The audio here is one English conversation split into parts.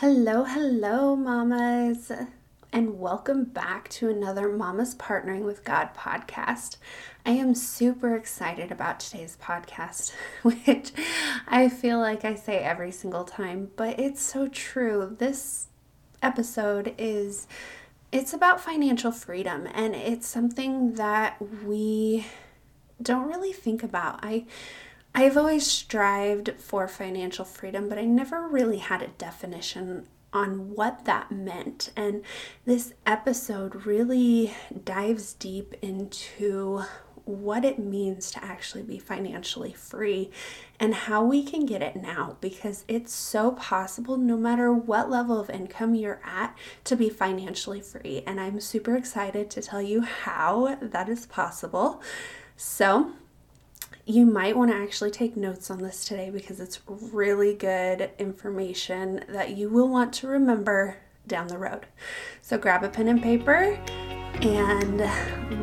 Hello, hello, mamas, and welcome back to another Mamas Partnering with God podcast. I am super excited about today's podcast, which I feel like I say every single time, but it's so true. This episode is it's about financial freedom and it's something that we don't really think about. I I've always strived for financial freedom, but I never really had a definition on what that meant. And this episode really dives deep into what it means to actually be financially free and how we can get it now because it's so possible no matter what level of income you're at to be financially free. And I'm super excited to tell you how that is possible. So, you might want to actually take notes on this today because it's really good information that you will want to remember down the road. So grab a pen and paper and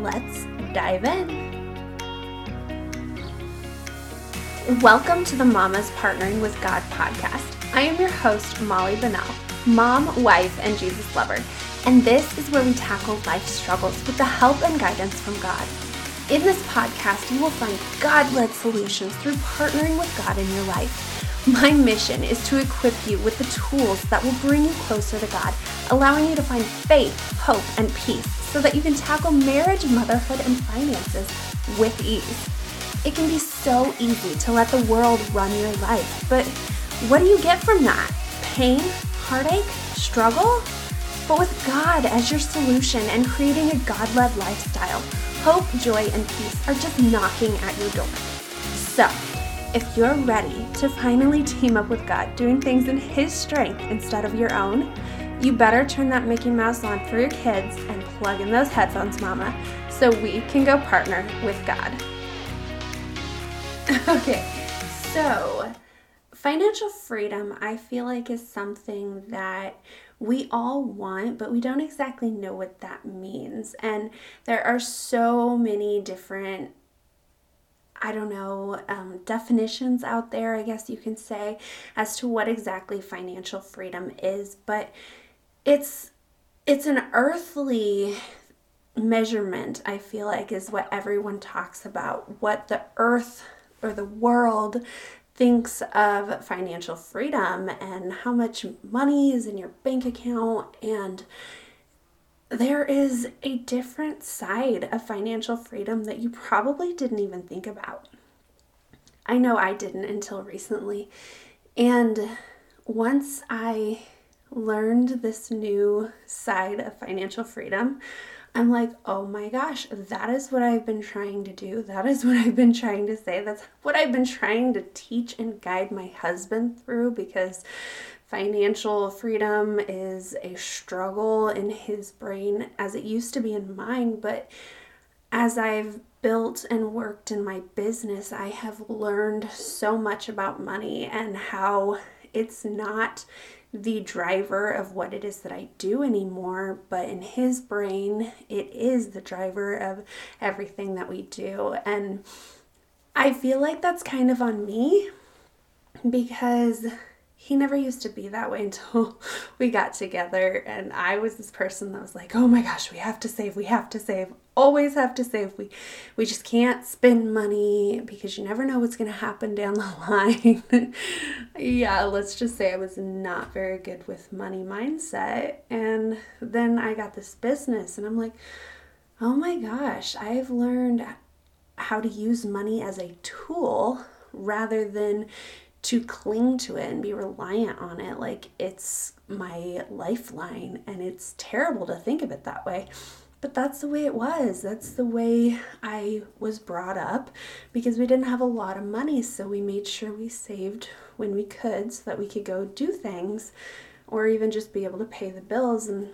let's dive in. Welcome to the Mamas Partnering with God podcast. I am your host, Molly Bennell, mom, wife, and Jesus lover. And this is where we tackle life struggles with the help and guidance from God. In this podcast, you will find God led solutions through partnering with God in your life. My mission is to equip you with the tools that will bring you closer to God, allowing you to find faith, hope, and peace so that you can tackle marriage, motherhood, and finances with ease. It can be so easy to let the world run your life, but what do you get from that? Pain, heartache, struggle? But with God as your solution and creating a God led lifestyle, hope, joy, and peace are just knocking at your door. So, if you're ready to finally team up with God, doing things in His strength instead of your own, you better turn that Mickey Mouse on for your kids and plug in those headphones, Mama, so we can go partner with God. okay, so financial freedom, I feel like, is something that we all want, but we don't exactly know what that means. And there are so many different I don't know, um, definitions out there, I guess you can say, as to what exactly financial freedom is. But it's it's an earthly measurement, I feel like, is what everyone talks about. What the earth or the world thinks of financial freedom and how much money is in your bank account and there is a different side of financial freedom that you probably didn't even think about. I know I didn't until recently. And once I learned this new side of financial freedom, I'm like, oh my gosh, that is what I've been trying to do. That is what I've been trying to say. That's what I've been trying to teach and guide my husband through because financial freedom is a struggle in his brain as it used to be in mine. But as I've built and worked in my business, I have learned so much about money and how it's not the driver of what it is that I do anymore, but in his brain, it is the driver of everything that we do. And I feel like that's kind of on me because he never used to be that way until we got together and i was this person that was like oh my gosh we have to save we have to save always have to save we we just can't spend money because you never know what's going to happen down the line. Yeah let's just say i was not very good with money mindset and then i got this business and i'm like oh my gosh i've learned how to use money as a tool rather than to cling to it and be reliant on it like it's my lifeline. And it's terrible to think of it that way. But that's the way it was. That's the way I was brought up because we didn't have a lot of money. So we made sure we saved when we could so that we could go do things or even just be able to pay the bills. And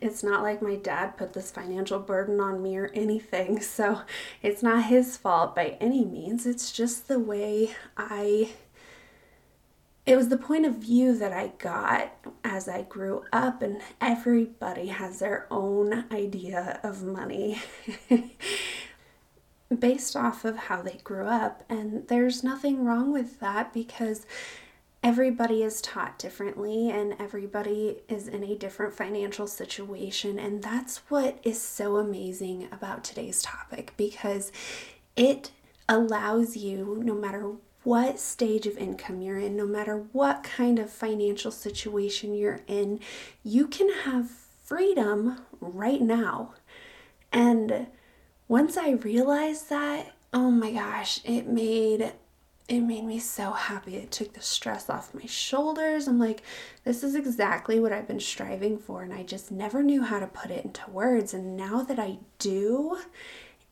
it's not like my dad put this financial burden on me or anything. So it's not his fault by any means. It's just the way I it was the point of view that I got as I grew up, and everybody has their own idea of money based off of how they grew up. And there's nothing wrong with that because everybody is taught differently and everybody is in a different financial situation. And that's what is so amazing about today's topic because it allows you, no matter what stage of income you're in, no matter what kind of financial situation you're in, you can have freedom right now. And once I realized that, oh my gosh, it made it made me so happy. It took the stress off my shoulders. I'm like, this is exactly what I've been striving for, and I just never knew how to put it into words. And now that I do,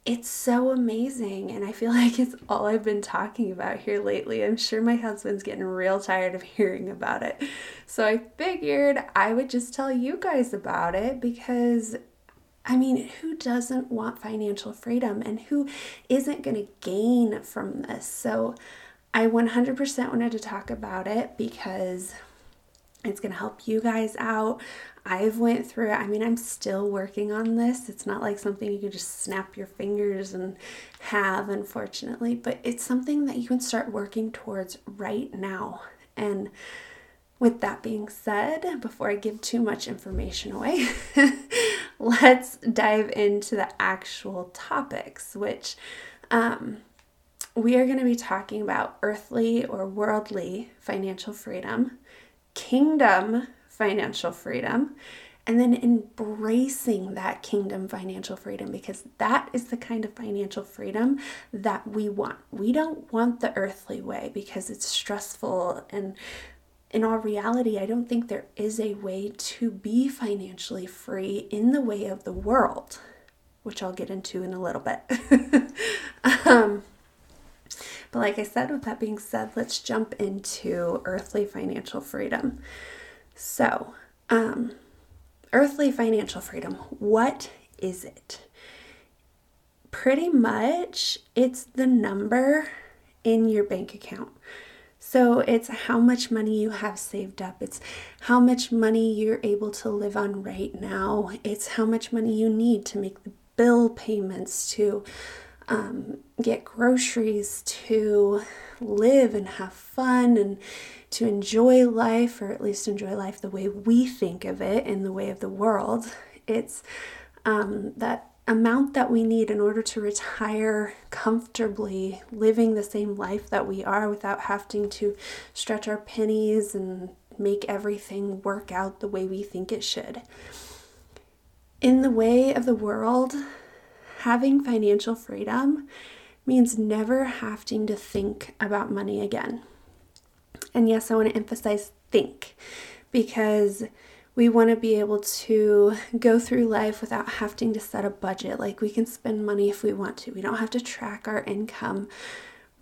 it's so amazing. And I feel like it's all I've been talking about here lately. I'm sure my husband's getting real tired of hearing about it. So I figured I would just tell you guys about it because I mean, who doesn't want financial freedom and who isn't going to gain from this? So, I 100% wanted to talk about it because it's going to help you guys out. I've went through it. I mean, I'm still working on this. It's not like something you can just snap your fingers and have, unfortunately, but it's something that you can start working towards right now. And with that being said, before I give too much information away, let's dive into the actual topics, which um, we are going to be talking about earthly or worldly financial freedom, kingdom financial freedom, and then embracing that kingdom financial freedom because that is the kind of financial freedom that we want. We don't want the earthly way because it's stressful and in all reality, I don't think there is a way to be financially free in the way of the world, which I'll get into in a little bit. um, but like I said, with that being said, let's jump into earthly financial freedom. So, um, earthly financial freedom, what is it? Pretty much, it's the number in your bank account. So it's how much money you have saved up. It's how much money you're able to live on right now. It's how much money you need to make the bill payments, to um, get groceries, to live and have fun and to enjoy life, or at least enjoy life the way we think of it in the way of the world. It's um, that amount that we need in order to retire comfortably, living the same life that we are without having to stretch our pennies and make everything work out the way we think it should. In the way of the world, having financial freedom means never having to think about money again. And yes, I want to emphasize think because we want to be able to go through life without having to set a budget. Like we can spend money if we want to, we don't have to track our income.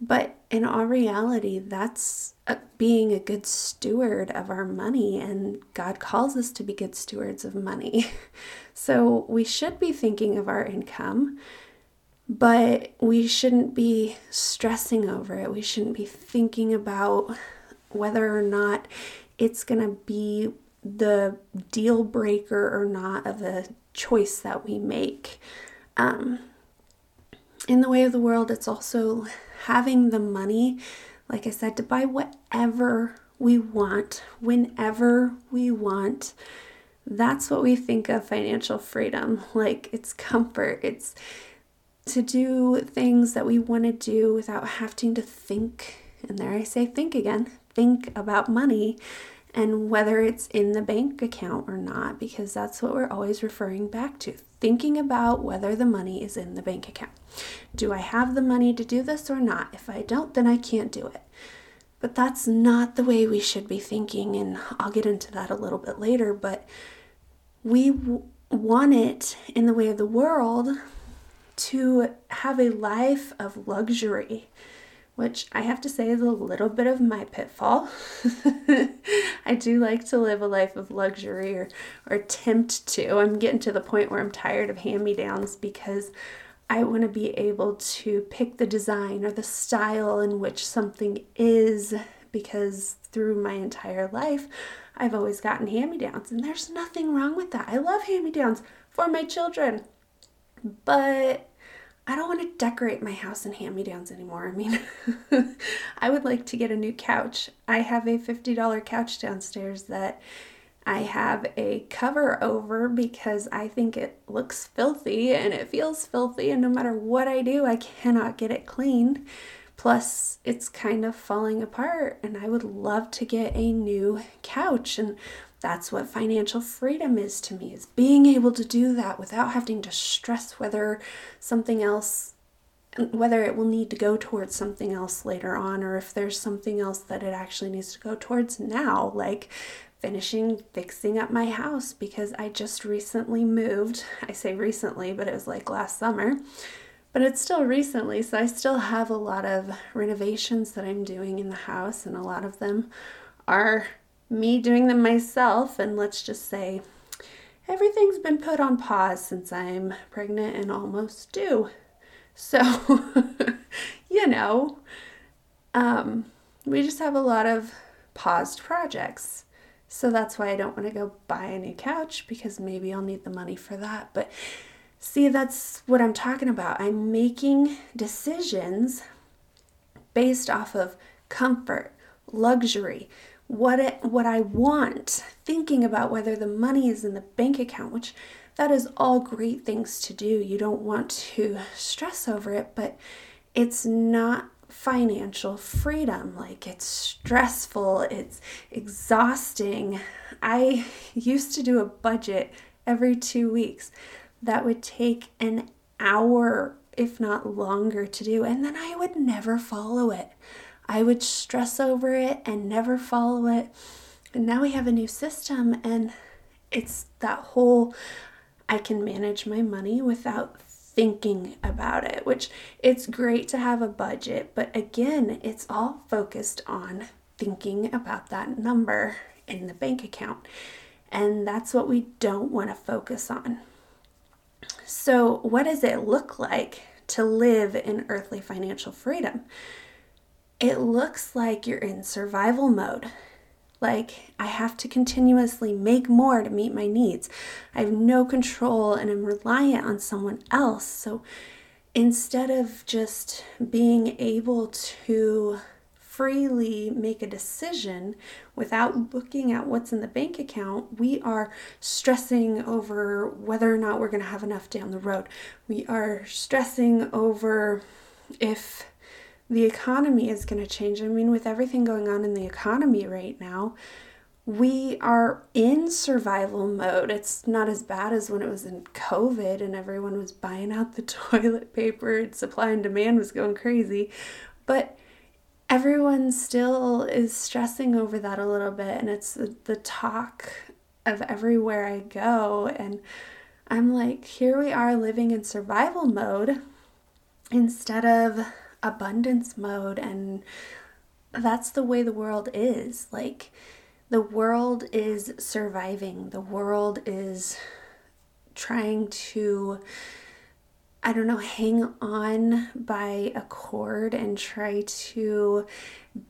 But in all reality, that's being a good steward of our money, and God calls us to be good stewards of money. So we should be thinking of our income, but we shouldn't be stressing over it. We shouldn't be thinking about whether or not it's going to be the deal breaker or not of a choice that we make. Um, in the way of the world, it's also having the money, like I said, to buy whatever we want, whenever we want. That's what we think of financial freedom. Like it's comfort, it's to do things that we want to do without having to think. And there I say think again think about money and whether it's in the bank account or not, because that's what we're always referring back to. Thinking about whether the money is in the bank account. Do I have the money to do this or not? If I don't, then I can't do it. But that's not the way we should be thinking, and I'll get into that a little bit later. But we w- want it in the way of the world to have a life of luxury which I have to say is a little bit of my pitfall. I do like to live a life of luxury or, or attempt to. I'm getting to the point where I'm tired of hand me downs because I want to be able to pick the design or the style in which something is because through my entire life, I've always gotten hand me downs, and there's nothing wrong with that. I love hand me downs for my children. But I don't want to decorate my house in hand me downs anymore. I mean, I would like to get a new couch. I have a $50 couch downstairs that I have a cover over because I think it looks filthy and it feels filthy, and no matter what I do, I cannot get it cleaned. Plus, it's kind of falling apart, and I would love to get a new couch. And that's what financial freedom is to me is being able to do that without having to stress whether something else whether it will need to go towards something else later on or if there's something else that it actually needs to go towards now like finishing fixing up my house because I just recently moved. I say recently, but it was like last summer. But it's still recently, so I still have a lot of renovations that I'm doing in the house, and a lot of them are me doing them myself. And let's just say everything's been put on pause since I'm pregnant and almost due. So, you know, um, we just have a lot of paused projects. So that's why I don't want to go buy a new couch because maybe I'll need the money for that. But see, that's what I'm talking about. I'm making decisions based off of comfort, luxury, what it, what I want, thinking about whether the money is in the bank account, which that is all great things to do. You don't want to stress over it, but it's not financial freedom. Like it's stressful, it's exhausting. I used to do a budget every two weeks that would take an hour, if not longer, to do, and then I would never follow it. I would stress over it and never follow it. And now we have a new system, and it's that whole I can manage my money without thinking about it, which it's great to have a budget, but again, it's all focused on thinking about that number in the bank account. And that's what we don't want to focus on. So, what does it look like to live in earthly financial freedom? It looks like you're in survival mode. Like, I have to continuously make more to meet my needs. I have no control and I'm reliant on someone else. So instead of just being able to freely make a decision without looking at what's in the bank account, we are stressing over whether or not we're going to have enough down the road. We are stressing over if the economy is going to change. I mean, with everything going on in the economy right now, we are in survival mode. It's not as bad as when it was in COVID and everyone was buying out the toilet paper and supply and demand was going crazy. But everyone still is stressing over that a little bit, and it's the, talk of everywhere I go. And I'm like, here we are living in survival mode instead of abundance mode and that's the way the world is like the world is surviving the world is trying to I don't know, hang on by a cord and try to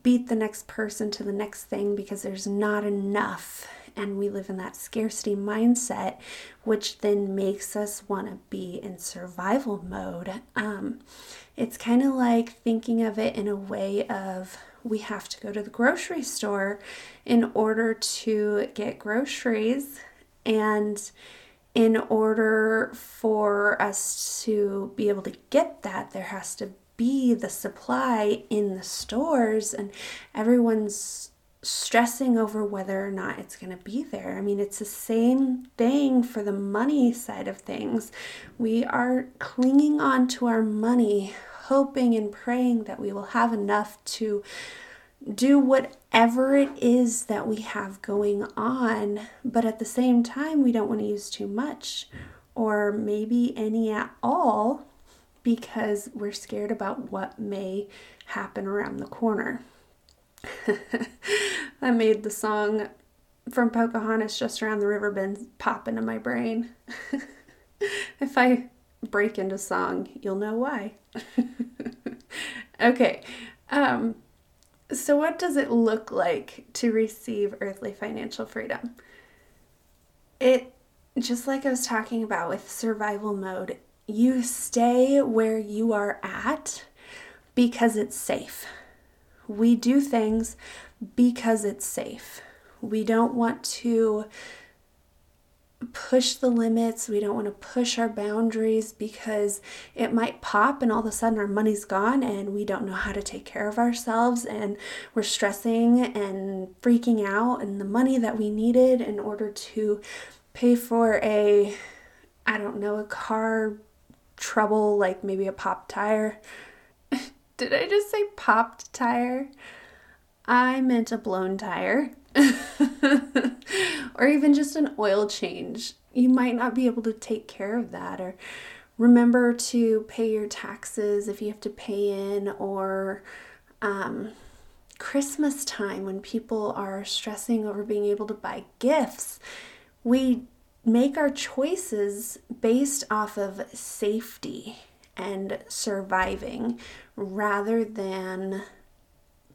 beat the next person to the next thing because there's not enough. And we live in that scarcity mindset, which then makes us want to be in survival mode. Um, it's kind of like thinking of it in a way of we have to go to the grocery store in order to get groceries and in order for us to be able to get that there has to be the supply in the stores and everyone's stressing over whether or not it's going to be there. I mean, it's the same thing for the money side of things. We are clinging on to our money, hoping and praying that we will have enough to do whatever it is that we have going on, but at the same time, we don't want to use too much or maybe any at all because we're scared about what may happen around the corner. that made the song from Pocahontas just around the river bend pop into my brain. if I break into song, you'll know why. okay. Um, so, what does it look like to receive earthly financial freedom? It, just like I was talking about with survival mode, you stay where you are at because it's safe. We do things because it's safe. We don't want to push the limits. We don't want to push our boundaries because it might pop and all of a sudden our money's gone and we don't know how to take care of ourselves and we're stressing and freaking out and the money that we needed in order to pay for a I don't know, a car trouble like maybe a pop tire. Did I just say popped tire? I meant a blown tire. or even just an oil change. You might not be able to take care of that or remember to pay your taxes if you have to pay in or um, Christmas time when people are stressing over being able to buy gifts. We make our choices based off of safety and surviving rather than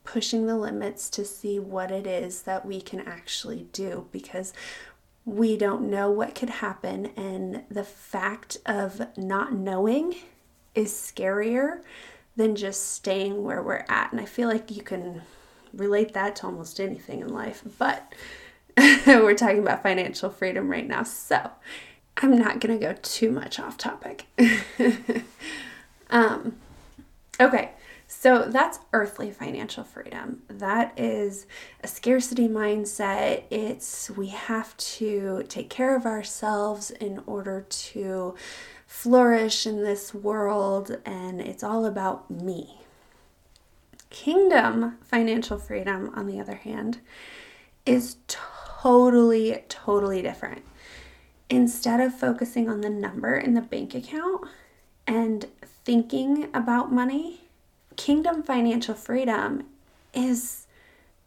pushing the limits to see what it is that we can actually do because we don't know what could happen, and the fact of not knowing is scarier than just staying where we're at. And I feel like you can relate that to almost anything in life, but we're talking about financial freedom right now, so I'm not gonna go too much off topic. um, okay, so that's earthly financial freedom. That is a scarcity mindset. It's we have to take care of ourselves in order to flourish in this world, and it's all about me. Kingdom financial freedom, on the other hand, is totally, totally different. Instead of focusing on the number in the bank account and thinking about money, kingdom financial freedom is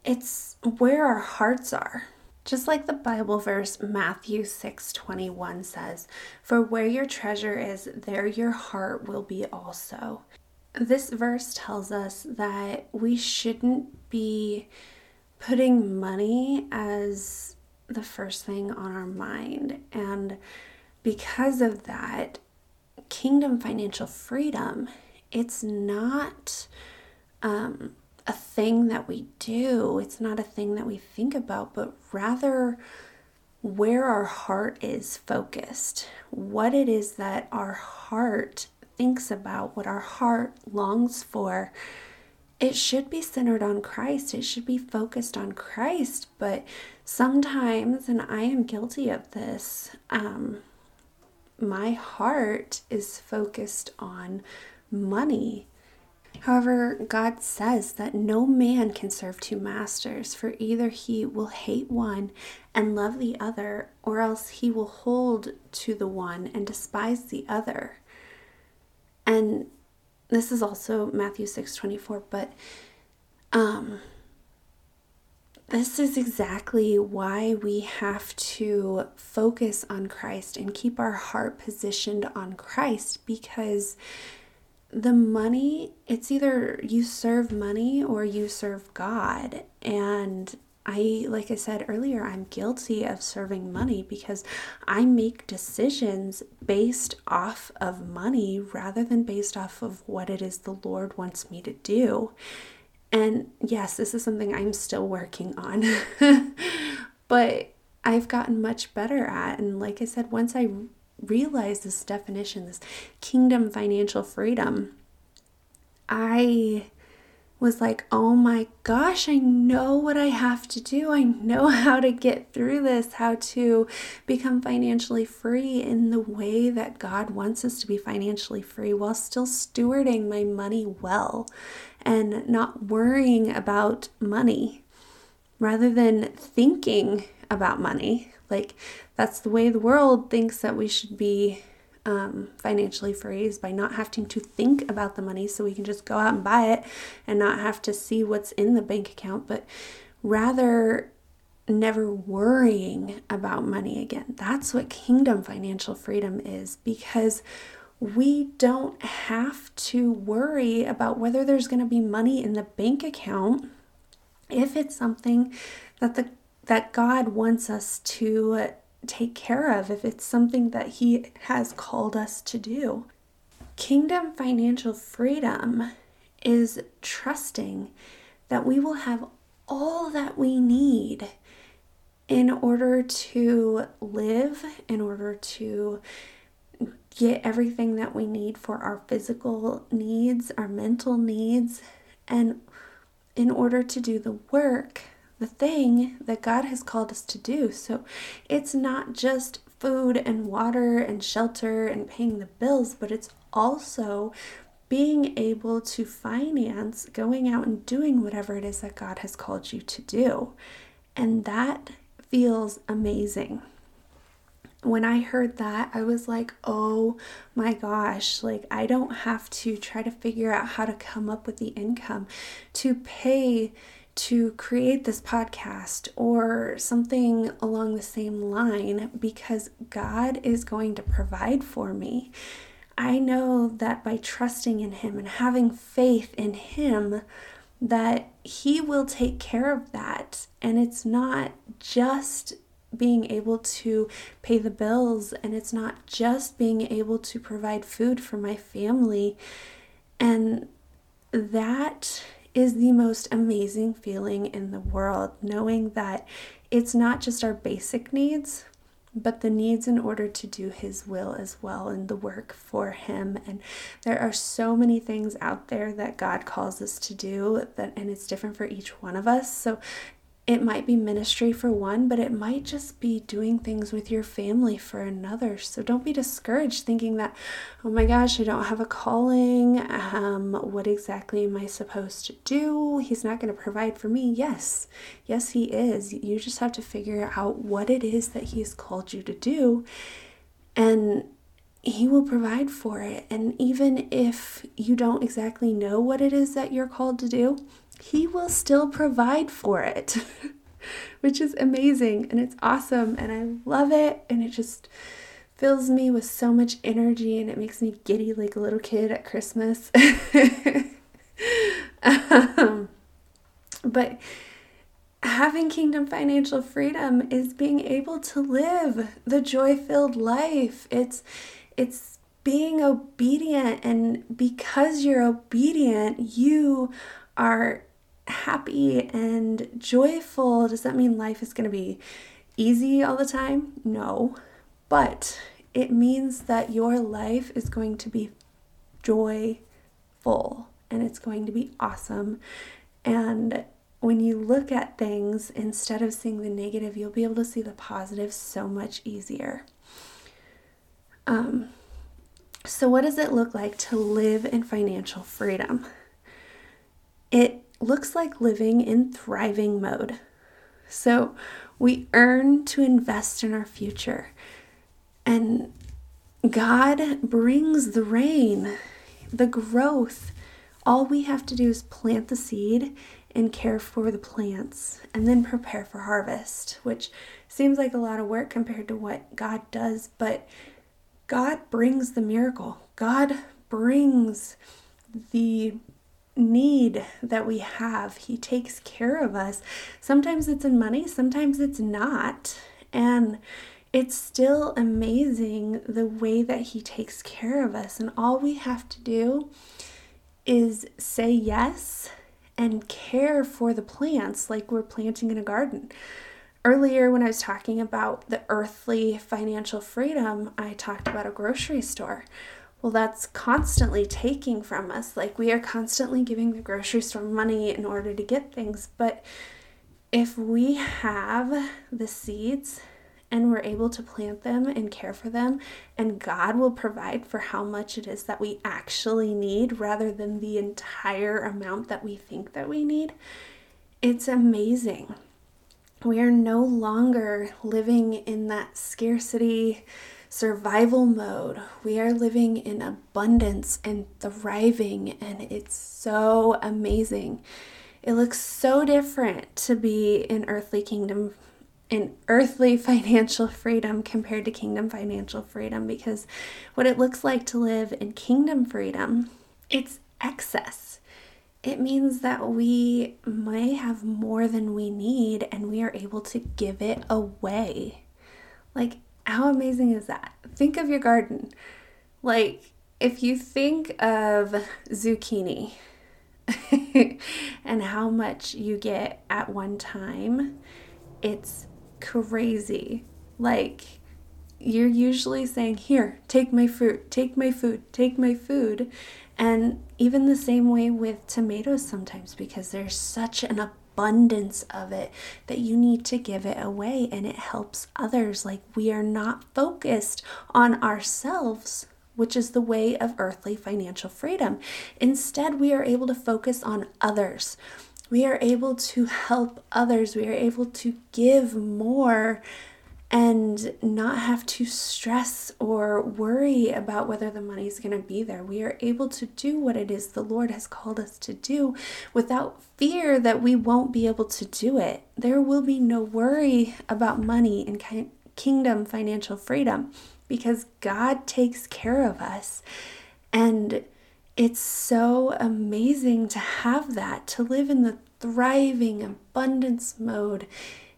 it's where our hearts are. Just like the Bible verse Matthew 6:21 says, "For where your treasure is, there your heart will be also." This verse tells us that we shouldn't be putting money as the first thing on our mind. And because of that, kingdom financial freedom it's not um, a thing that we do, it's not a thing that we think about, but rather where our heart is focused, what it is that our heart thinks about, what our heart longs for. It should be centered on Christ. It should be focused on Christ. But sometimes, and I am guilty of this, um, my heart is focused on money. However, God says that no man can serve two masters, for either he will hate one and love the other, or else he will hold to the one and despise the other. And this is also Matthew 6 24, but um, this is exactly why we have to focus on Christ and keep our heart positioned on Christ because the money, it's either you serve money or you serve God. And I, like I said earlier, I'm guilty of serving money because I make decisions based off of money rather than based off of what it is the Lord wants me to do. And yes, this is something I'm still working on, but I've gotten much better at. And like I said, once I realized this definition, this kingdom financial freedom, I was like, oh my gosh, I know what I have to do. I know how to get through this, how to become financially free in the way that God wants us to be financially free while still stewarding my money well and not worrying about money rather than thinking about money. Like, that's the way the world thinks that we should be um, financially free is by not having to think about the money so we can just go out and buy it and not have to see what's in the bank account, but rather never worrying about money again. That's what kingdom financial freedom is because we don't have to worry about whether there's going to be money in the bank account if it's something that the that God wants us to take care of if it's something that He has called us to do. Kingdom financial freedom is trusting that we will have all that we need in order to live, in order to get everything that we need for our physical needs, our mental needs, and in order to do the work, the thing that God has called us to do. So it's not just food and water and shelter and paying the bills, but it's also being able to finance going out and doing whatever it is that God has called you to do. And that feels amazing. When I heard that, I was like, oh my gosh, like I don't have to try to figure out how to come up with the income to pay to create this podcast or something along the same line because God is going to provide for me. I know that by trusting in Him and having faith in Him, that He will take care of that. And it's not just being able to pay the bills, and it's not just being able to provide food for my family. And that is the most amazing feeling in the world, knowing that it's not just our basic needs, but the needs in order to do His will as well and the work for Him. And there are so many things out there that God calls us to do that, and it's different for each one of us. So it might be ministry for one, but it might just be doing things with your family for another. So don't be discouraged thinking that, oh my gosh, I don't have a calling. Um, what exactly am I supposed to do? He's not going to provide for me. Yes, yes, He is. You just have to figure out what it is that He's called you to do. And he will provide for it. And even if you don't exactly know what it is that you're called to do, he will still provide for it, which is amazing and it's awesome and I love it and it just fills me with so much energy and it makes me giddy like a little kid at Christmas. um, but having kingdom financial freedom is being able to live the joy-filled life. It's it's being obedient and because you're obedient, you are happy and joyful, does that mean life is going to be easy all the time? No. But it means that your life is going to be joyful and it's going to be awesome. And when you look at things, instead of seeing the negative, you'll be able to see the positive so much easier. Um, so, what does it look like to live in financial freedom? It looks like living in thriving mode. So we earn to invest in our future. And God brings the rain, the growth. All we have to do is plant the seed and care for the plants and then prepare for harvest, which seems like a lot of work compared to what God does, but God brings the miracle. God brings the need that we have. He takes care of us. Sometimes it's in money, sometimes it's not. And it's still amazing the way that He takes care of us. And all we have to do is say yes and care for the plants like we're planting in a garden. Earlier, when I was talking about the earthly financial freedom, I talked about a grocery store well, that's constantly taking from us. Like we are constantly giving the grocery store money in order to get things. But if we have the seeds and we're able to plant them and care for them, and God will provide for how much it is that we actually need rather than the entire amount that we think that we need, it's amazing. We are no longer living in that scarcity survival mode. We are living in abundance and thriving, and it's so amazing. It looks so different to be in earthly kingdom in earthly financial freedom compared to kingdom financial freedom because what it looks like to live in kingdom freedom, it's excess. It means that we may have more than we need and we are able to give it away. Like how amazing is that? Think of your garden. Like, if you think of zucchini and how much you get at one time, it's crazy. Like, you're usually saying, Here, take my fruit, take my food, take my food. And even the same way with tomatoes sometimes, because there's such an abundance of it that you need to give it away and it helps others. Like, we are not focused on ourselves which is the way of earthly financial freedom. Instead, we are able to focus on others. We are able to help others. We are able to give more and not have to stress or worry about whether the money is going to be there. We are able to do what it is the Lord has called us to do without fear that we won't be able to do it. There will be no worry about money and kingdom financial freedom because God takes care of us. And it's so amazing to have that, to live in the thriving abundance mode,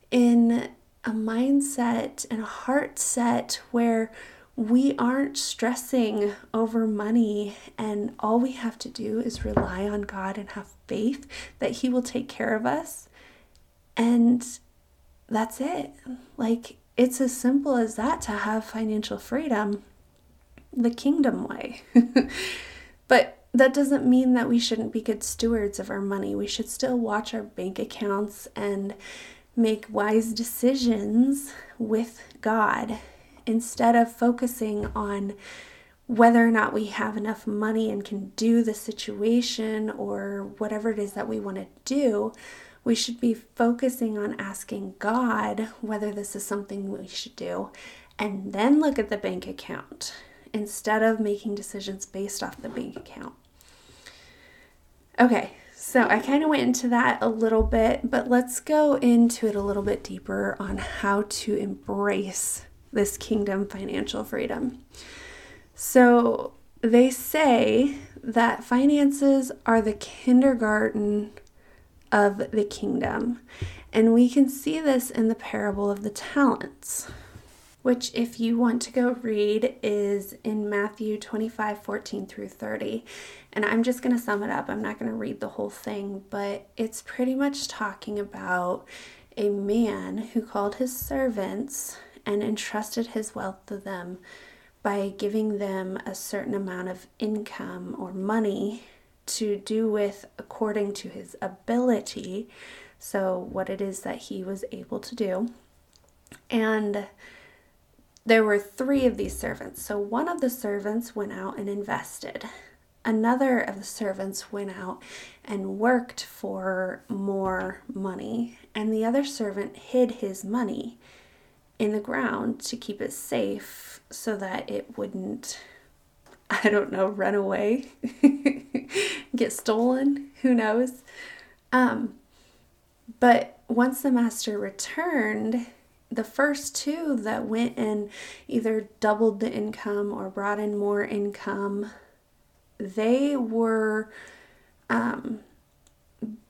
in a mindset and a heart set where we aren't stressing over money, and all we have to do is rely on God and have faith that He will take care of us. And that's it. Like, it's as simple as that to have financial freedom the kingdom way. but that doesn't mean that we shouldn't be good stewards of our money. We should still watch our bank accounts and make wise decisions with God instead of focusing on whether or not we have enough money and can do the situation or whatever it is that we want to do we should be focusing on asking God whether this is something we should do and then look at the bank account instead of making decisions based off the bank account. Okay, so I kind of went into that a little bit, but let's go into it a little bit deeper on how to embrace this kingdom financial freedom. So they say that finances are the kindergarten of the kingdom. And we can see this in the parable of the talents, which, if you want to go read, is in Matthew 25 14 through 30. And I'm just going to sum it up. I'm not going to read the whole thing, but it's pretty much talking about a man who called his servants and entrusted his wealth to them by giving them a certain amount of income or money to do with according to his ability. So, what it is that he was able to do. And there were three of these servants. So, one of the servants went out and invested. Another of the servants went out and worked for more money. And the other servant hid his money in the ground to keep it safe so that it wouldn't I don't know, run away, get stolen, who knows. Um, but once the master returned, the first two that went and either doubled the income or brought in more income, they were um,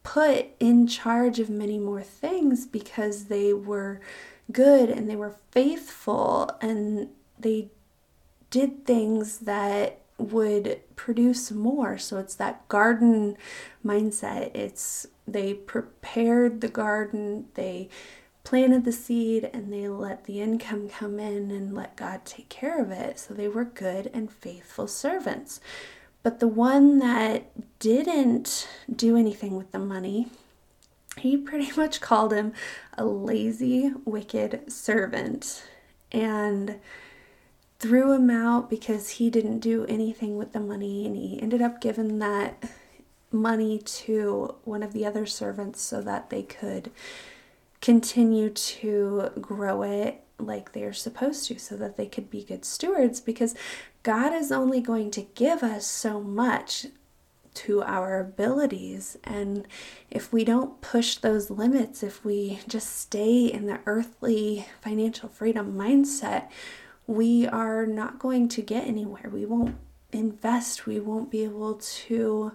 put in charge of many more things because they were good and they were faithful and they did things that would produce more. So it's that garden mindset. It's they prepared the garden, they planted the seed, and they let the income come in and let God take care of it. So they were good and faithful servants. But the one that didn't do anything with the money, he pretty much called him a lazy, wicked servant. And threw him out because he didn't do anything with the money and he ended up giving that money to one of the other servants so that they could continue to grow it like they're supposed to so that they could be good stewards because God is only going to give us so much to our abilities and if we don't push those limits if we just stay in the earthly financial freedom mindset we are not going to get anywhere. We won't invest. We won't be able to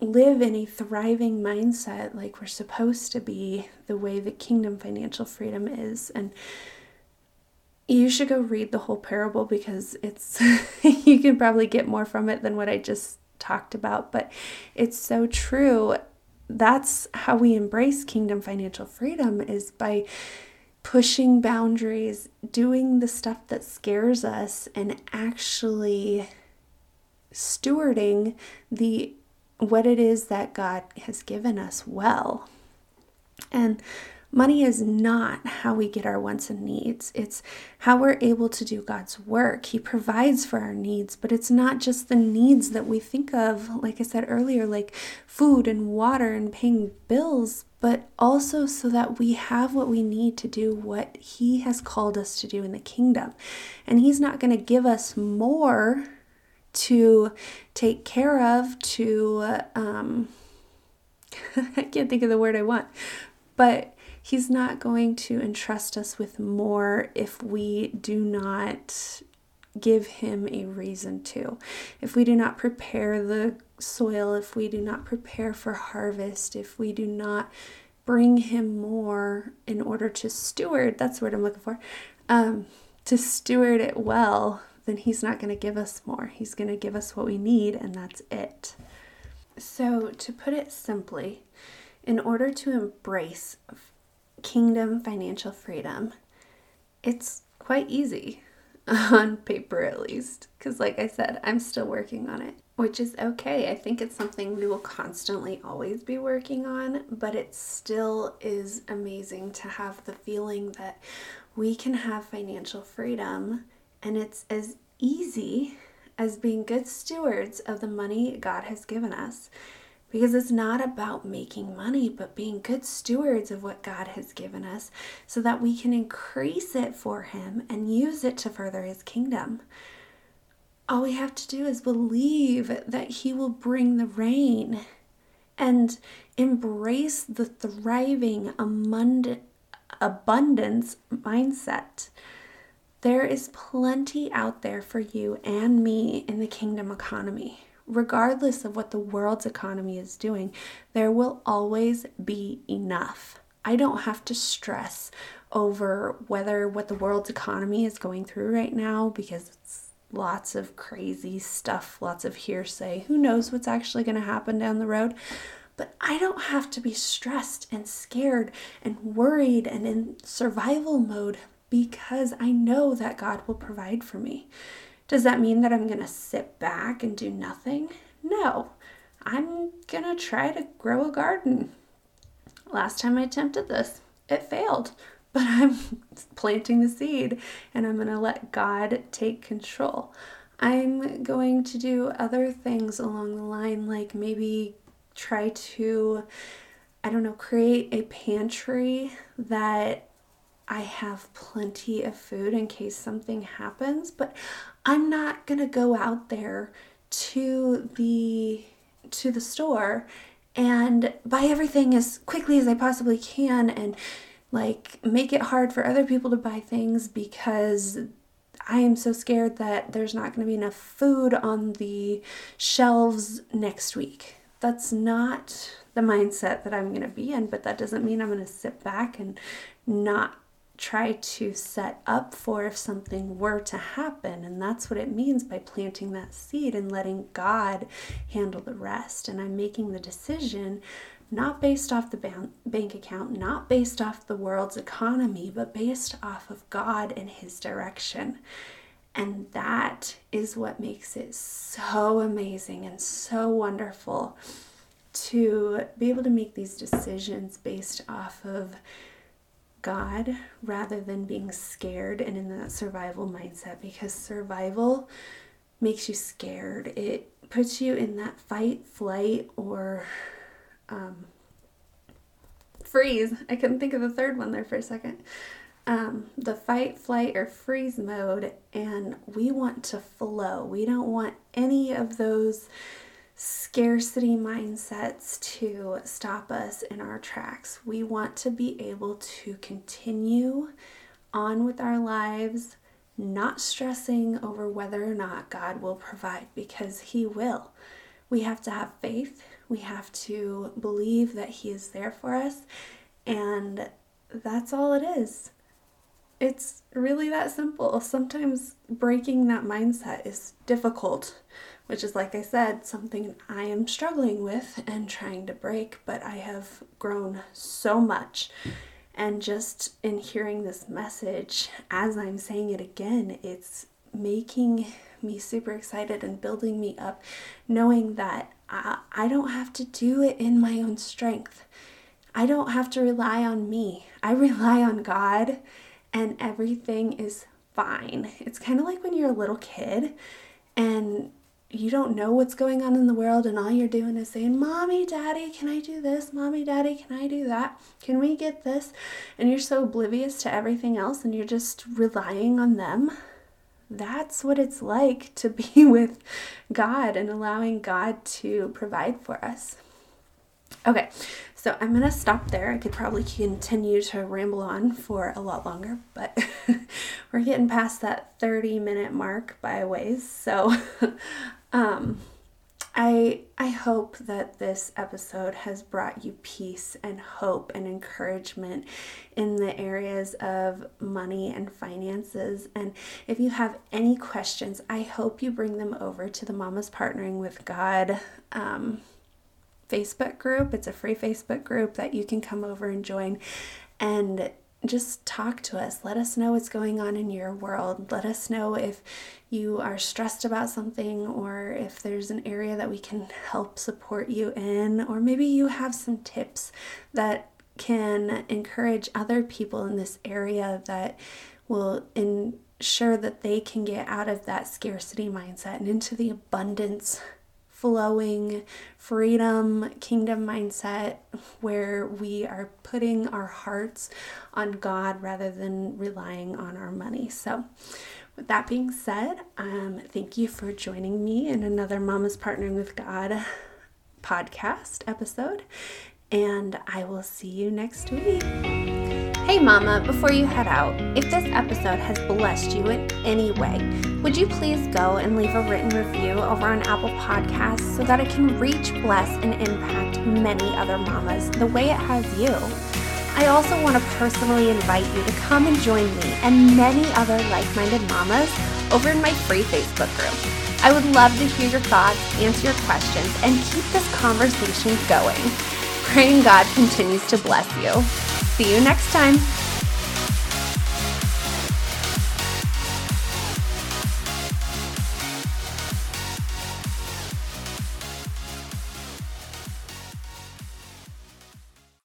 live in a thriving mindset like we're supposed to be, the way the kingdom financial freedom is. And, you should go read the whole parable because it's you can probably get more from it than what I just talked about, but it's so true. That's how we embrace kingdom financial freedom is by pushing boundaries, doing the stuff that scares us and actually stewarding the what it is that God has given us well. And Money is not how we get our wants and needs. It's how we're able to do God's work. He provides for our needs, but it's not just the needs that we think of, like I said earlier, like food and water and paying bills, but also so that we have what we need to do what He has called us to do in the kingdom. And He's not going to give us more to take care of, to, um, I can't think of the word I want, but He's not going to entrust us with more if we do not give Him a reason to. If we do not prepare the soil, if we do not prepare for harvest, if we do not bring Him more in order to steward that's what I'm looking for um, to steward it well, then He's not going to give us more. He's going to give us what we need, and that's it. So, to put it simply, in order to embrace kingdom financial freedom, it's quite easy on paper at least. Because, like I said, I'm still working on it, which is okay. I think it's something we will constantly always be working on, but it still is amazing to have the feeling that we can have financial freedom and it's as easy as being good stewards of the money God has given us because it's not about making money, but being good stewards of what God has given us so that we can increase it for Him and use it to further His kingdom. All we have to do is believe that He will bring the rain and embrace the thriving, abundance mindset. There is plenty out there for you and me in the kingdom economy regardless of what the world's economy is doing, there will always be enough. I don't have to stress over whether what the world's economy is going through right now because it's lots of crazy stuff, lots of hearsay. Who knows what's actually going to happen down the road? But I don't have to be stressed and scared and worried and in survival mode because I know that God will provide for me. Does that mean that I'm going to sit back and do nothing? No. I'm going to try to grow a garden. Last time I attempted this, it failed, but I'm planting the seed and I'm going to let God take control. I'm going to do other things along the line, like maybe try to, I don't know, create a pantry that I have plenty of food in case something happens, but I'm not going to go out there to the to the store and buy everything as quickly as I possibly can and like make it hard for other people to buy things because I am so scared that there's not going to be enough food on the shelves next week. That's not the mindset that I'm going to be in, but that doesn't mean I'm going to sit back and not try to set up for if something were to happen. And that's what it means by planting that seed and letting God handle the rest. And I'm making the decision not based off the bank account, not based off the world's economy, but based off of God and His direction. And that is what makes it so amazing and so wonderful to be able to make these decisions based off of God rather than being scared and in that survival mindset because survival makes you scared. It puts you in that fight, flight, or um, freeze. I couldn't think of the third one there for a second. Um, the fight, flight, or freeze mode, and we want to flow. We don't want any of those scarcity mindsets to stop us in our tracks. We want to be able to continue on with our lives, not stressing over whether or not God will provide because He will. We have to have faith, we have to believe that He is there for us, and that's all it is. it's really that simple. Sometimes breaking that mindset is difficult, which is, like I said, something I am struggling with and trying to break, but I have grown so much. And just in hearing this message, as I'm saying it again, it's making me super excited and building me up, knowing that I, I don't have to do it in my own strength. I don't have to rely on me. I rely on God and everything is fine. It's kind of like when you're a little kid and you don't know what's going on in the world, and all you're doing is saying, Mommy, Daddy, can I do this? Mommy, Daddy, can I do that? Can we get this? And you're so oblivious to everything else and you're just relying on them. That's what it's like to be with God and allowing God to provide for us. Okay, so I'm going to stop there. I could probably continue to ramble on for a lot longer, but we're getting past that 30 minute mark by ways. So um, I I hope that this episode has brought you peace and hope and encouragement in the areas of money and finances. And if you have any questions, I hope you bring them over to the Mamas Partnering with God um, Facebook group. It's a free Facebook group that you can come over and join and just talk to us. Let us know what's going on in your world. Let us know if you are stressed about something or if there's an area that we can help support you in, or maybe you have some tips that can encourage other people in this area that will ensure that they can get out of that scarcity mindset and into the abundance flowing freedom kingdom mindset where we are putting our hearts on God rather than relying on our money. So, with that being said, um, thank you for joining me in another Mama's Partnering with God podcast episode, and I will see you next week. Hey, Mama, before you head out, if this episode has blessed you in any way, would you please go and leave a written review over on Apple Podcasts so that it can reach, bless, and impact many other mamas the way it has you? I also want to personally invite you to come and join me and many other like minded mamas over in my free Facebook group. I would love to hear your thoughts, answer your questions, and keep this conversation going. Praying God continues to bless you. See you next time.